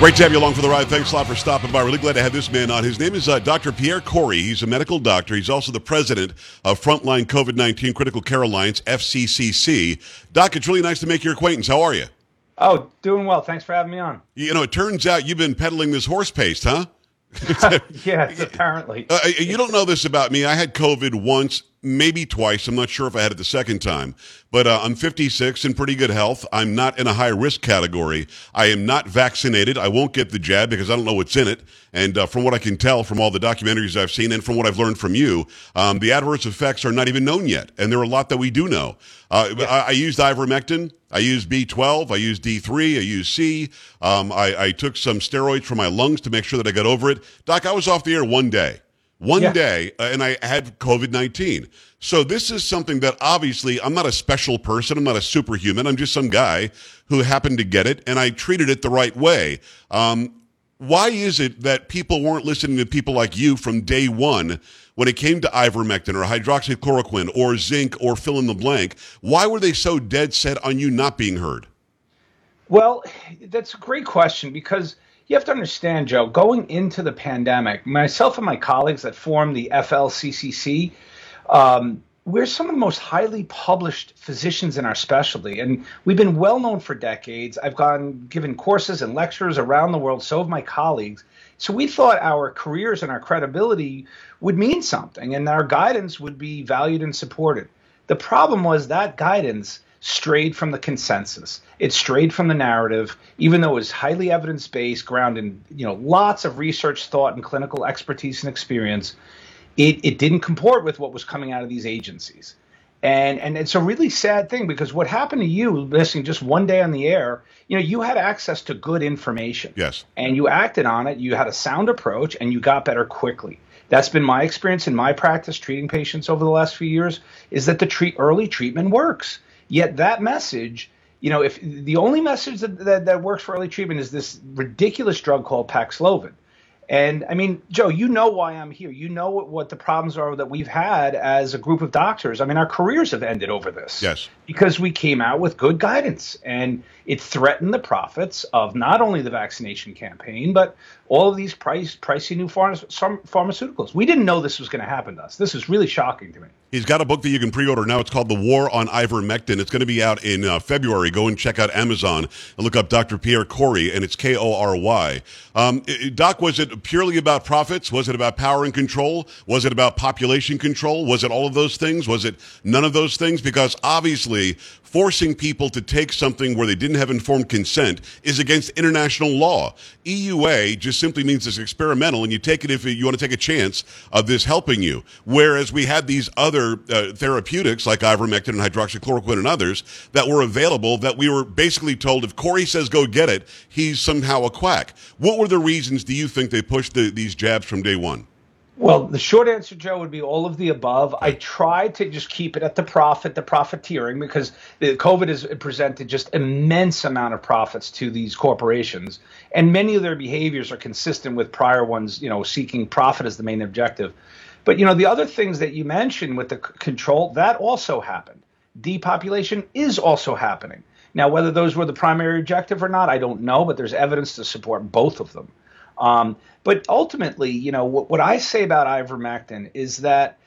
Great to have you along for the ride. Thanks a lot for stopping by. Really glad to have this man on. His name is uh, Dr. Pierre Kory. He's a medical doctor. He's also the president of Frontline COVID 19 Critical Care Alliance, FCCC. Doc, it's really nice to make your acquaintance. How are you? Oh, doing well. Thanks for having me on. You know, it turns out you've been peddling this horse paste, huh? yes, apparently. Uh, you don't know this about me. I had COVID once, maybe twice. I'm not sure if I had it the second time, but uh, I'm 56 in pretty good health. I'm not in a high risk category. I am not vaccinated. I won't get the jab because I don't know what's in it. And uh, from what I can tell from all the documentaries I've seen and from what I've learned from you, um, the adverse effects are not even known yet. And there are a lot that we do know. Uh, yeah. I, I, used ivermectin. I used B12. I used D3. I used C. Um, I, I took some steroids for my lungs to make sure that I got over it. Doc, I was off the air one day one yeah. day uh, and I had COVID 19. So this is something that obviously I'm not a special person. I'm not a superhuman. I'm just some guy who happened to get it and I treated it the right way. Um, why is it that people weren't listening to people like you from day one when it came to ivermectin or hydroxychloroquine or zinc or fill in the blank? Why were they so dead set on you not being heard? Well, that's a great question because – you have to understand, Joe, going into the pandemic, myself and my colleagues that formed the FLCCC, um, we're some of the most highly published physicians in our specialty, and we've been well known for decades. I've gone given courses and lectures around the world, so have my colleagues. So we thought our careers and our credibility would mean something, and our guidance would be valued and supported. The problem was that guidance strayed from the consensus. It strayed from the narrative, even though it was highly evidence based, grounded in you know lots of research, thought, and clinical expertise and experience. It, it didn't comport with what was coming out of these agencies. And and it's a really sad thing because what happened to you listening just one day on the air, you know, you had access to good information. Yes. And you acted on it, you had a sound approach and you got better quickly. That's been my experience in my practice treating patients over the last few years is that the treat early treatment works. Yet that message, you know, if the only message that, that, that works for early treatment is this ridiculous drug called Paxlovid. And I mean, Joe, you know why I'm here. You know what, what, the problems are that we've had as a group of doctors. I mean, our careers have ended over this. Yes. Because we came out with good guidance and it threatened the profits of not only the vaccination campaign, but all of these price, pricey new pharmaceuticals. We didn't know this was going to happen to us. This is really shocking to me. He's got a book that you can pre-order now. It's called The War on Ivermectin. It's going to be out in uh, February. Go and check out Amazon and look up Dr. Pierre Kory, and it's K-O-R-Y. Um, Doc, was it purely about profits? Was it about power and control? Was it about population control? Was it all of those things? Was it none of those things? Because obviously, forcing people to take something where they didn't have informed consent is against international law. EUA just simply means it's experimental, and you take it if you want to take a chance of this helping you. Whereas we had these other uh, therapeutics like ivermectin and hydroxychloroquine and others that were available that we were basically told if Kory says go get it, he's somehow a quack. What were the reasons do you think they pushed the, these jabs from day one? Well, the short answer, Joe, would be all of the above. I tried to just keep it at the profit, the profiteering, because the COVID has presented just immense amount of profits to these corporations, and many of their behaviors are consistent with prior ones, you know, seeking profit as the main objective. But you know, the other things that you mentioned with the c- control that also happened. Depopulation is also happening. Now, whether those were the primary objective or not, I don't know, but there's evidence to support both of them. Um, but ultimately, you know, what, what I say about ivermectin is that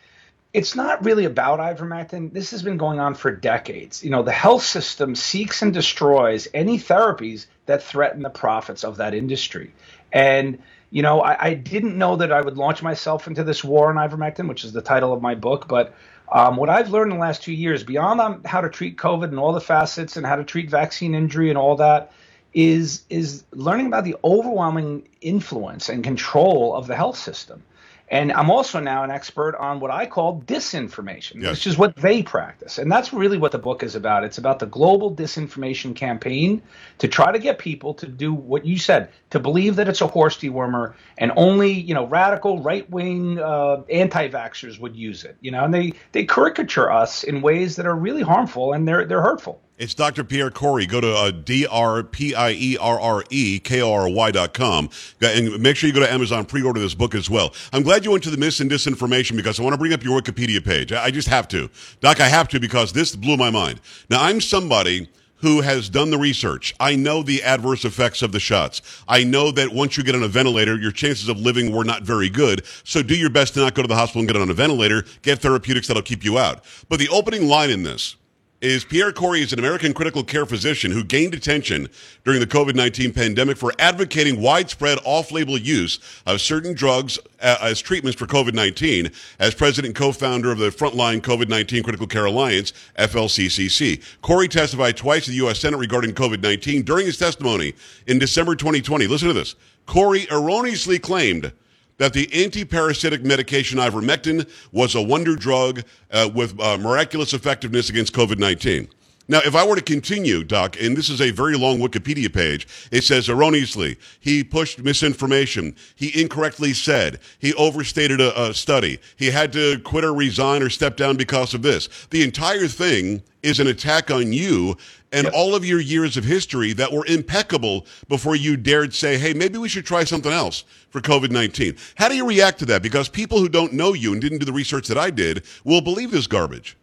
it's not really about ivermectin. This has been going on for decades. You know, the health system seeks and destroys any therapies that threaten the profits of that industry. And, you know, I, I didn't know that I would launch myself into this war on ivermectin, which is the title of my book. But um, what I've learned in the last two years, beyond um, how to treat COVID and all the facets and how to treat vaccine injury and all that, is is learning about the overwhelming influence and control of the health system. And I'm also now an expert on what I call disinformation, yes. which is what they practice. And that's really what the book is about. It's about the global disinformation campaign to try to get people to do what you said, to believe that it's a horse dewormer and only, you know, radical right-wing uh, anti-vaxxers would use it, you know, and they, they caricature us in ways that are really harmful and they're, they're hurtful. It's Dr. Pierre Kory. Go to uh, D-R-P-I-E-R-R-E-K-O-R-Y dot com. And make sure you go to Amazon, pre-order this book as well. I'm glad you went to the mis and disinformation because I want to bring up your Wikipedia page. I just have to. Doc, I have to because this blew my mind. Now, I'm somebody who has done the research. I know the adverse effects of the shots. I know that once you get on a ventilator, your chances of living were not very good. So do your best to not go to the hospital and get on a ventilator. Get therapeutics that'll keep you out. But the opening line in this is Pierre Kory is an American critical care physician who gained attention during the COVID-19 pandemic for advocating widespread off-label use of certain drugs uh, as treatments for COVID-19 as president and co-founder of the Frontline COVID-19 Critical Care Alliance, FLCCC. Kory testified twice to the U.S. Senate regarding COVID-19 during his testimony in December 2020. Listen to this. Kory erroneously claimed that the anti-parasitic medication ivermectin was a wonder drug uh, with uh, miraculous effectiveness against COVID-19. Now, if I were to continue, Doc, and this is a very long Wikipedia page, it says erroneously, he pushed misinformation. He incorrectly said. He overstated a, a, study. He had to quit or resign or step down because of this. The entire thing is an attack on you and yep. all of your years of history that were impeccable before you dared say, hey, maybe we should try something else for COVID 19. How do you react to that? Because people who don't know you and didn't do the research that I did will believe this garbage.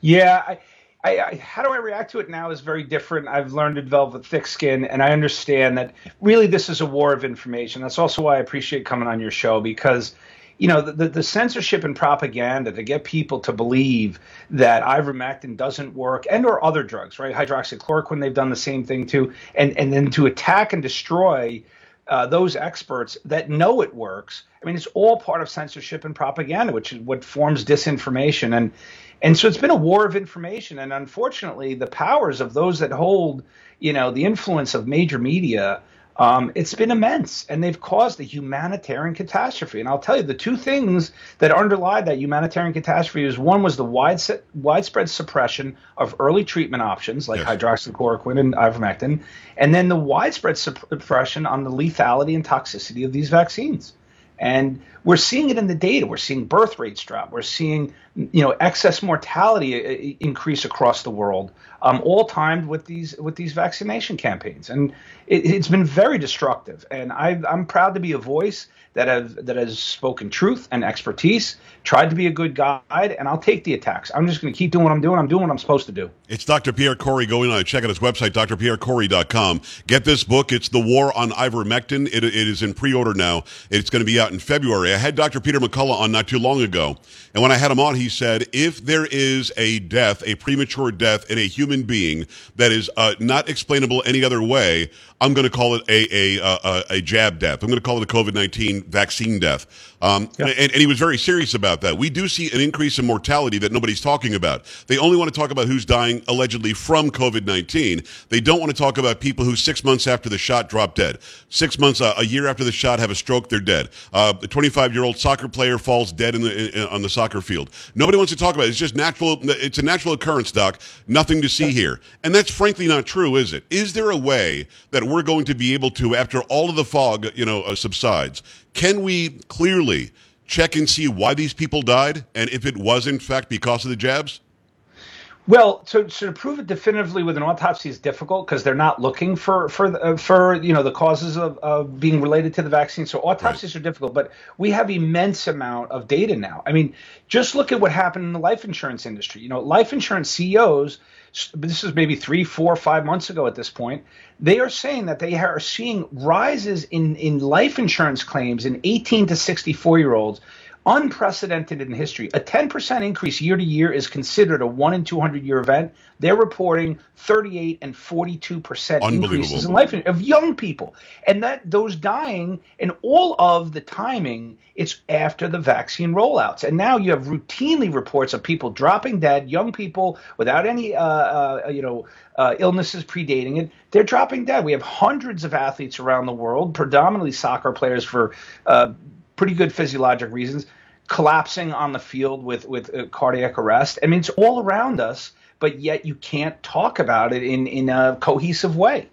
Yeah. I- I, I, how do I react to it now is very different. I've learned to develop a thick skin, and I understand that really this is a war of information. That's also why I appreciate coming on your show because, you know, the, the, censorship and propaganda to get people to believe that ivermectin doesn't work and or other drugs, right? Hydroxychloroquine, they've done the same thing too, and and then to attack and destroy uh, those experts that know it works. I mean, it's all part of censorship and propaganda, which is what forms disinformation. And and so it's been a war of information. And unfortunately, the powers of those that hold, you know, the influence of major media, um, it's been immense, and they've caused a humanitarian catastrophe. And I'll tell you, the two things that underlie that humanitarian catastrophe is one was the wide, widespread suppression of early treatment options like yes. hydroxychloroquine and ivermectin, and then the widespread suppression on the lethality and toxicity of these vaccines. And we're seeing it in the data. We're seeing birth rates drop. We're seeing, you know, excess mortality uh, increase across the world, um, all timed with these with these vaccination campaigns. And it, has been very destructive. And I, I'm proud to be a voice that has that has spoken truth and expertise, tried to be a good guide, and I'll take the attacks. I'm just going to keep doing what I'm doing. I'm doing what I'm supposed to do. It's Dr. Pierre Kory. Going on, check out his website, drpierrekory.com. Get this book. It's The War on Ivermectin. It, it is in pre-order now. It's going to be out in February. I had Dr. Peter McCullough on not too long ago, and when I had him on, he said, if there is a death, a premature death in a human being that is uh, not explainable any other way, I'm going to call it a, a, a, a jab death. I'm going to call it a COVID 19 vaccine death. Um, yeah. and, and, he was very serious about that. We do see an increase in mortality that nobody's talking about. They only want to talk about who's dying allegedly from COVID 19. They don't want to talk about people who six months after the shot drop dead. Six months, uh, a year after the shot, have a stroke, they're dead. Uh, a 25 year old soccer player falls dead in the, in, on the soccer field. Nobody wants to talk about it. It's just natural. It's a natural occurrence, Doc. Nothing to see here. And that's frankly not true, is it? Is there a way that we're going to be able to, after all of the fog, you know, uh, subsides, can we clearly check and see why these people died and if it was in fact because of the jabs? Well, so, so to prove it definitively with an autopsy is difficult because they're not looking for for uh, for you know the causes of, of being related to the vaccine. So autopsies right. are difficult, but we have immense amount of data now. I mean, just look at what happened in the life insurance industry. You know, life insurance CEOs. This is maybe three, four, five months ago at this point. They are saying that they are seeing rises in in life insurance claims in 18 to 64 year olds unprecedented in history. A 10% increase year to year is considered a 1 in 200 year event. They're reporting 38 and 42% increases in life of young people. And that those dying and all of the timing it's after the vaccine rollouts. And now you have routinely reports of people dropping dead, young people without any uh, uh, you know uh, illnesses predating it. They're dropping dead. We have hundreds of athletes around the world, predominantly soccer players for uh, pretty good physiologic reasons collapsing on the field with with uh, cardiac arrest. I mean, it's all around us, but yet you can't talk about it in in a cohesive way.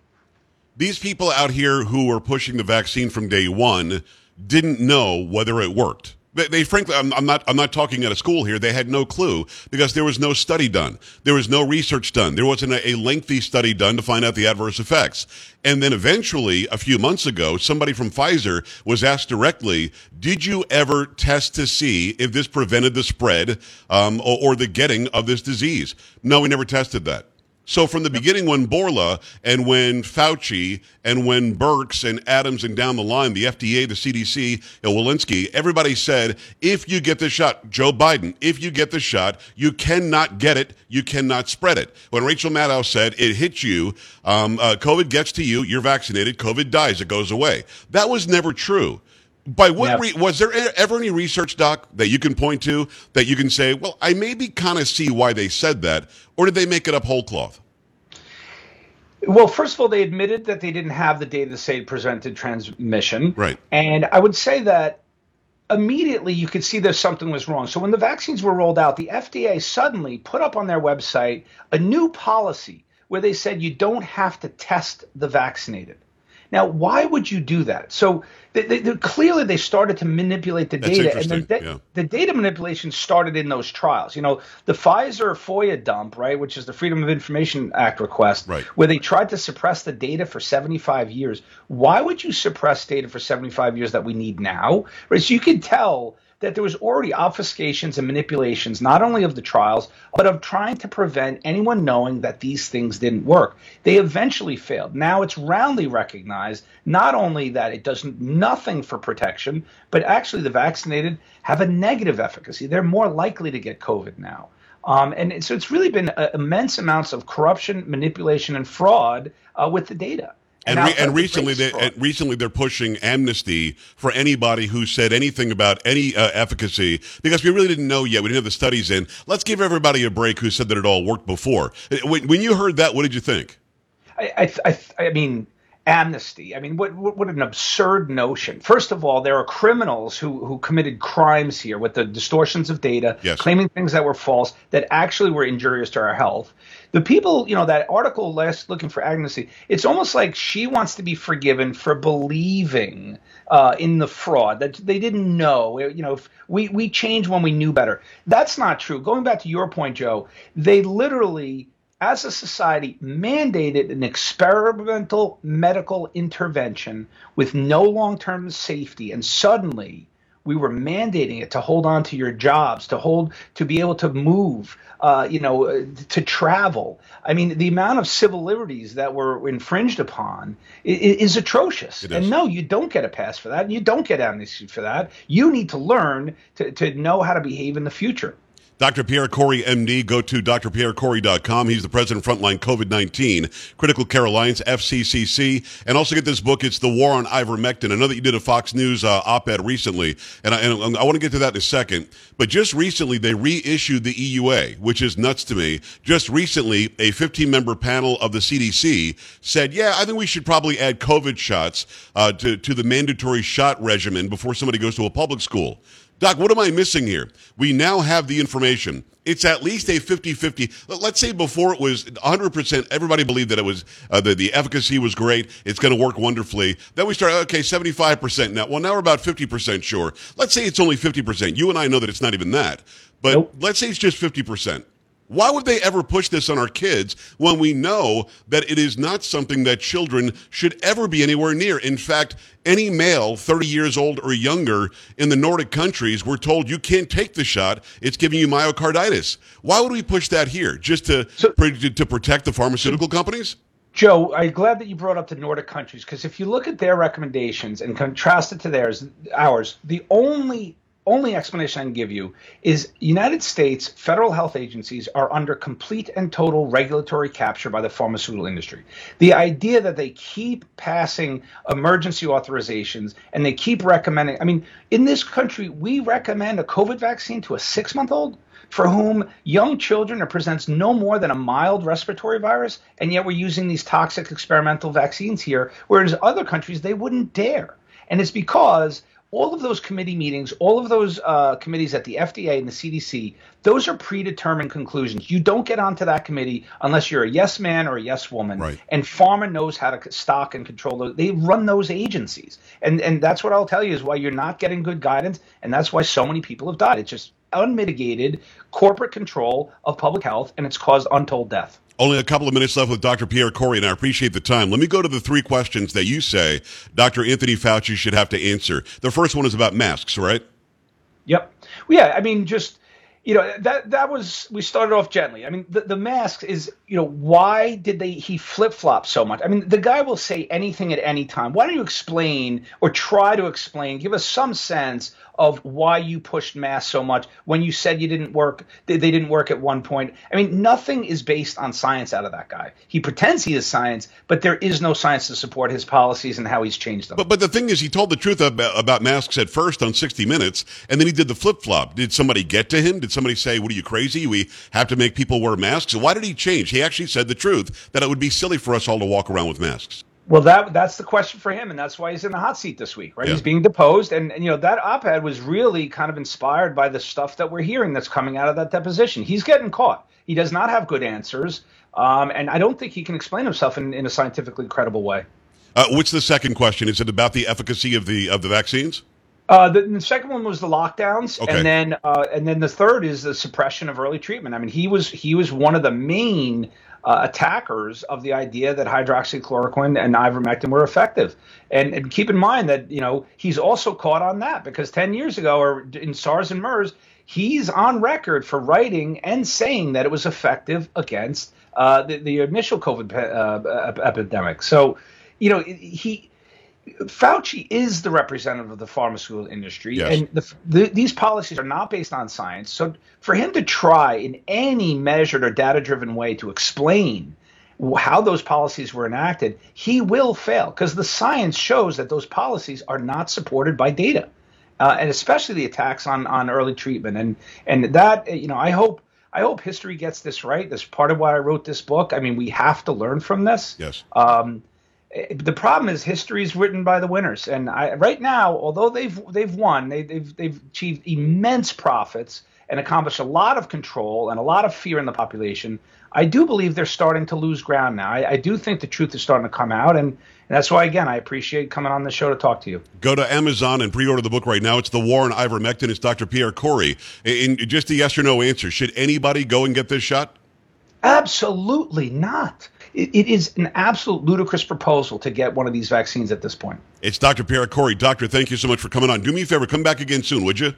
These people out here who were pushing the vaccine from day one didn't know whether it worked. They, they frankly, I'm, I'm, not, I'm not talking at a school here. They had no clue because there was no study done. There was no research done. There wasn't a, a lengthy study done to find out the adverse effects. And then eventually, a few months ago, somebody from Pfizer was asked directly, did you ever test to see if this prevented the spread um, or, or the getting of this disease? No, we never tested that. So from the beginning, when Bourla and when Fauci and when Birx and Adams and down the line, the FDA, the CDC, Walensky, everybody said, if you get the shot, Joe Biden, if you get the shot, you cannot get it, you cannot spread it. When Rachel Maddow said it hits you, um, uh, COVID gets to you, you're vaccinated, COVID dies, it goes away. That was never true. By what yep. re- was there ever any research, Doc, that you can point to that you can say, well, I maybe kind of see why they said that, or did they make it up whole cloth? Well, first of all, they admitted that they didn't have the data to say presented transmission. Right. And I would say that immediately you could see that something was wrong. So when the vaccines were rolled out, the FDA suddenly put up on their website a new policy where they said you don't have to test the vaccinated. Now, why would you do that? So they, they, clearly they started to manipulate the That's data, and the, the, yeah. the, data manipulation started in those trials. You know, the Pfizer FOIA dump, right, which is the Freedom of Information Act request, right. where they tried to suppress the data for 75 years. Why would you suppress data for 75 years that we need now? Right, so you can tell that there was already obfuscations and manipulations, not only of the trials, but of trying to prevent anyone knowing that these things didn't work. They eventually failed. Now it's roundly recognized not only that it does nothing for protection, but actually the vaccinated have a negative efficacy. They're more likely to get COVID now. Um, and so it's really been uh, immense amounts of corruption, manipulation, and fraud uh, with the data. And, re- and recently, they, and recently they're pushing amnesty for anybody who said anything about any uh, efficacy because we really didn't know yet. We didn't have the studies in. Let's give everybody a break who said that it all worked before. Uh, when, when you heard that, what did you think? I, I, I, I mean, amnesty. I mean, what, what, what an absurd notion. First of all, there are criminals who who committed crimes here with the distortions of data, yes. claiming things that were false that actually were injurious to our health. The people, you know, that article last looking for amnesty. It's almost like she wants to be forgiven for believing uh, in the fraud that they didn't know. You know, we we change when we knew better. That's not true. Going back to your point, Joe, they literally as a society, mandated an experimental medical intervention with no long term safety. And suddenly, we were mandating it to hold on to your jobs, to hold, to be able to move, uh, you know, uh, to travel. I mean, the amount of civil liberties that were infringed upon is, is atrocious. And no, you don't get a pass for that. and You don't get amnesty for that. You need to learn to, to know how to behave in the future. Dr. Pierre Kory, MD, go to drpierrekory.com. He's the president of Frontline COVID 19, Critical Care Alliance, FCCC, and also get this book. It's The War on Ivermectin. I know that you did a Fox News uh, op ed recently, and I, and I want to get to that in a second. But just recently, they reissued the EUA, which is nuts to me. Just recently, a 15 member panel of the CDC said, yeah, I think we should probably add COVID shots uh, to, to the mandatory shot regimen before somebody goes to a public school. Doc, what am I missing here? We now have the information. It's at least a 50 50. Let's say before it was 100%, everybody believed that it was, uh, the, the efficacy was great. It's going to work wonderfully. Then we start, okay, 75% now. Well, now we're about 50% sure. Let's say it's only 50%. You and I know that it's not even that. But nope. let's say it's just 50%. Why would they ever push this on our kids when we know that it is not something that children should ever be anywhere near? In fact, any male 30 years old or younger in the Nordic countries, we're told you can't take the shot. It's giving you myocarditis. Why would we push that here? Just to, so, to protect the pharmaceutical companies? Joe, I'm glad that you brought up the Nordic countries because if you look at their recommendations and contrast it to theirs, ours, the only only explanation I can give you is United States federal health agencies are under complete and total regulatory capture by the pharmaceutical industry. The idea that they keep passing emergency authorizations and they keep recommending, I mean, in this country, we recommend a COVID vaccine to a six month old for whom young children presents no more than a mild respiratory virus, and yet we're using these toxic experimental vaccines here, whereas other countries, they wouldn't dare. And it's because all of those committee meetings, all of those uh, committees at the FDA and the CDC, those are predetermined conclusions. You don't get onto that committee unless you're a yes man or a yes woman. Right. And pharma knows how to stock and control those. They run those agencies, and and that's what I'll tell you is why you're not getting good guidance, and that's why so many people have died. It's just unmitigated corporate control of public health, and it's caused untold death. Only a couple of minutes left with Dr. Pierre Kory, and I appreciate the time. Let me go to the three questions that you say Dr. Anthony Fauci should have to answer. The first one is about masks, right? Yep. Well, yeah, I mean, just you know that that was we started off gently. I mean, the, the mask is you know why did they he flip flop so much? I mean, the guy will say anything at any time. Why don't you explain or try to explain? Give us some sense of why you pushed masks so much when you said you didn't work. They, they didn't work at one point. I mean, nothing is based on science out of that guy. He pretends he is science, but there is no science to support his policies and how he's changed them. But but the thing is, he told the truth about, about masks at first on 60 Minutes, and then he did the flip flop. Did somebody get to him? Did somebody say, "What are you crazy? We have to make people wear masks"? Why did he change? He actually said the truth that it would be silly for us all to walk around with masks. Well, that that's the question for him, and that's why he's in the hot seat this week, right? Yeah. He's being deposed, and, and you know that op-ed was really kind of inspired by the stuff that we're hearing that's coming out of that deposition. He's getting caught. He does not have good answers, um, and I don't think he can explain himself in, in a scientifically credible way. Uh, what's the second question? Is it about the efficacy of the of the vaccines? Uh, the, the, second one was the lockdowns, okay. and then uh, and then the third is the suppression of early treatment. I mean, he was he was one of the main uh, attackers of the idea that hydroxychloroquine and ivermectin were effective. And, and, keep in mind that you know he's also caught on that because 10 years ago, or in SARS and MERS, he's on record for writing and saying that it was effective against uh, the, the, initial COVID uh, epidemic. So, you know, he Fauci is the representative of the pharmaceutical industry, yes. and the, the, these policies are not based on science. So, for him to try in any measured or data driven way to explain how those policies were enacted, he will fail because the science shows that those policies are not supported by data, uh, and especially the attacks on on early treatment. And and that you know, I hope I hope history gets this right. That's part of why I wrote this book. I mean, we have to learn from this. Yes. Um, Eh, the problem is history is written by the winners, and I, right now, although they've they've won, they, they've they've achieved immense profits and accomplished a lot of control and a lot of fear in the population. I do believe they're starting to lose ground now. I, I do think the truth is starting to come out, and, and that's why again I appreciate coming on the show to talk to you. Go to Amazon and pre-order the book right now. It's the War on Ivermectin. It's Dr. Pierre Kory. In just a yes or no answer, should anybody go and get this shot? Absolutely not it, it is an absolute ludicrous proposal to get one of these vaccines at this point. It's Dr. Pierre Kory. Doctor, thank you so much for coming on. Do me a favor, come back again soon, would you?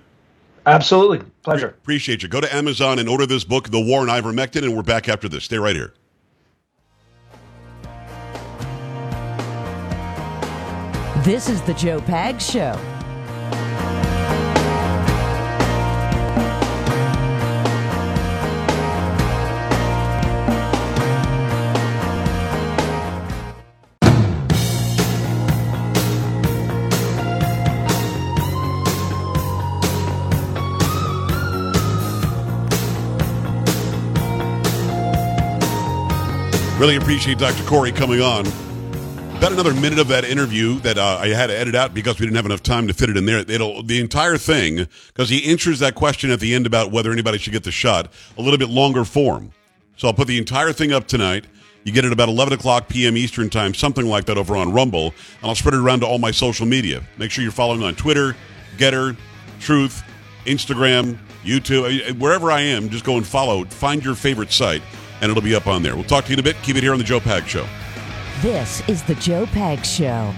Absolutely. Pleasure. Pre- appreciate you. Go to Amazon and order this book, The War on Ivermectin, and we're back after this. Stay right here. This is the Joe Pags Show. Really appreciate Dr. Kory coming on. About another minute of that interview that uh, I had to edit out because we didn't have enough time to fit it in there. It'll the entire thing because he answers that question at the end about whether anybody should get the shot a little bit longer form. So I'll put the entire thing up tonight. You get it about 11 o'clock p.m. Eastern time, something like that over on Rumble, and I'll spread it around to all my social media. Make sure you're following on Twitter, Gettr, Truth, Instagram, YouTube, wherever I am. Just go and follow. Find your favorite site and it'll be up on there. We'll talk to you in a bit. Keep it here on the Joe Pags Show. This is the Joe Pags Show.